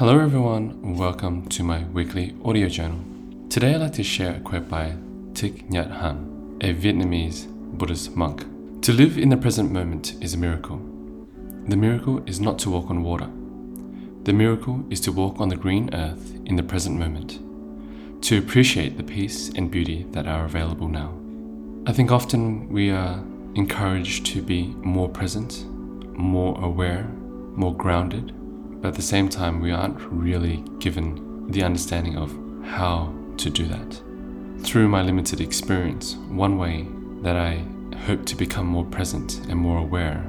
Hello, everyone. Welcome to my weekly audio journal. Today, I'd like to share a quote by Thich Nhat Hanh, a Vietnamese Buddhist monk. To live in the present moment is a miracle. The miracle is not to walk on water. The miracle is to walk on the green earth in the present moment, to appreciate the peace and beauty that are available now. I think often we are encouraged to be more present, more aware, more grounded, but at the same time, we aren't really given the understanding of how to do that. Through my limited experience, one way that I hope to become more present and more aware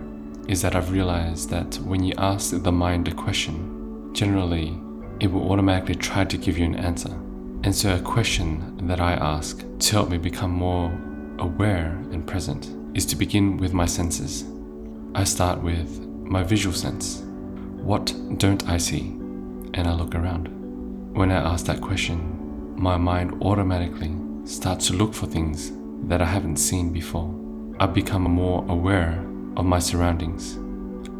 is that I've realized that when you ask the mind a question, generally it will automatically try to give you an answer. And so, a question that I ask to help me become more aware and present is to begin with my senses. I start with my visual sense. What don't I see? And I look around. When I ask that question, my mind automatically starts to look for things that I haven't seen before. I become more aware of my surroundings.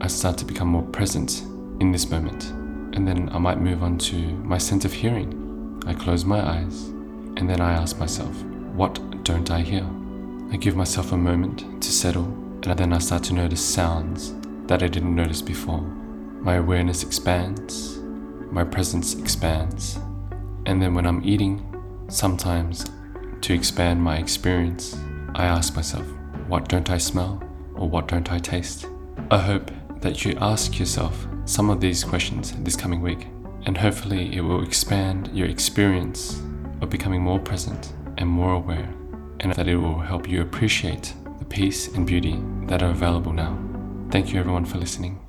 I start to become more present in this moment. And then I might move on to my sense of hearing. I close my eyes and then I ask myself, what don't I hear? I give myself a moment to settle and then I start to notice sounds that I didn't notice before. My awareness expands, my presence expands, and then when I'm eating, sometimes to expand my experience, I ask myself, what don't I smell or what don't I taste? I hope that you ask yourself some of these questions this coming week, and hopefully it will expand your experience of becoming more present and more aware, and that it will help you appreciate the peace and beauty that are available now. Thank you everyone for listening.